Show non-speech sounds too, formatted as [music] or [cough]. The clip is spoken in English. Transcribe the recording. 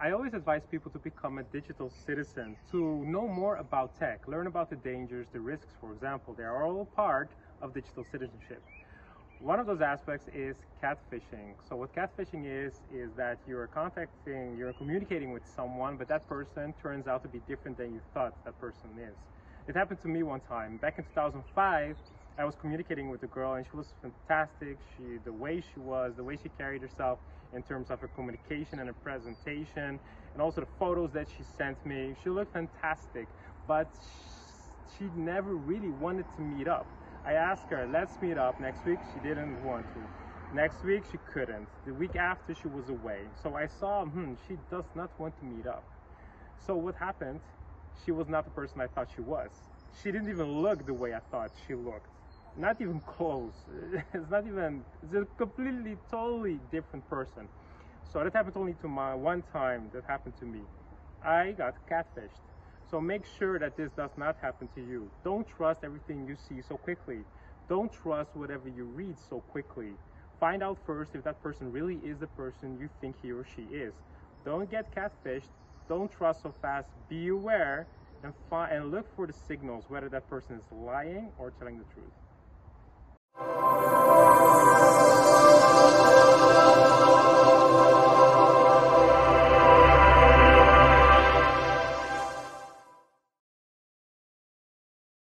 advise people to become a digital citizen, to know more about tech, learn about the dangers, the risks, for example. They are all part of digital citizenship. One of those aspects is catfishing. So what catfishing is, is that you're contacting, you're communicating with someone, but that person turns out to be different than you thought that person is. It happened to me one time. Back in 2005, I was communicating with the girl and she was fantastic. She, the way she was, the way she carried herself in terms of her communication and her presentation, and also the photos that she sent me. She looked fantastic, but she never really wanted to meet up. I asked her, let's meet up next week. She didn't want to. Next week, she couldn't. The week after, she was away. So I saw, hmm, she does not want to meet up. So what happened? She was not the person I thought she was. She didn't even look the way I thought she looked. Not even close. [laughs] It's not even, it's a completely, totally different person. So that happened only to my one time that happened to me. I got catfished. So make sure that this does not happen to you. Don't trust everything you see so quickly. Don't trust whatever you read so quickly. Find out first if that person really is the person you think he or she is. Don't get catfished. Don't trust so fast. Be aware and, find, and look for the signals whether that person is lying or telling the truth. あ!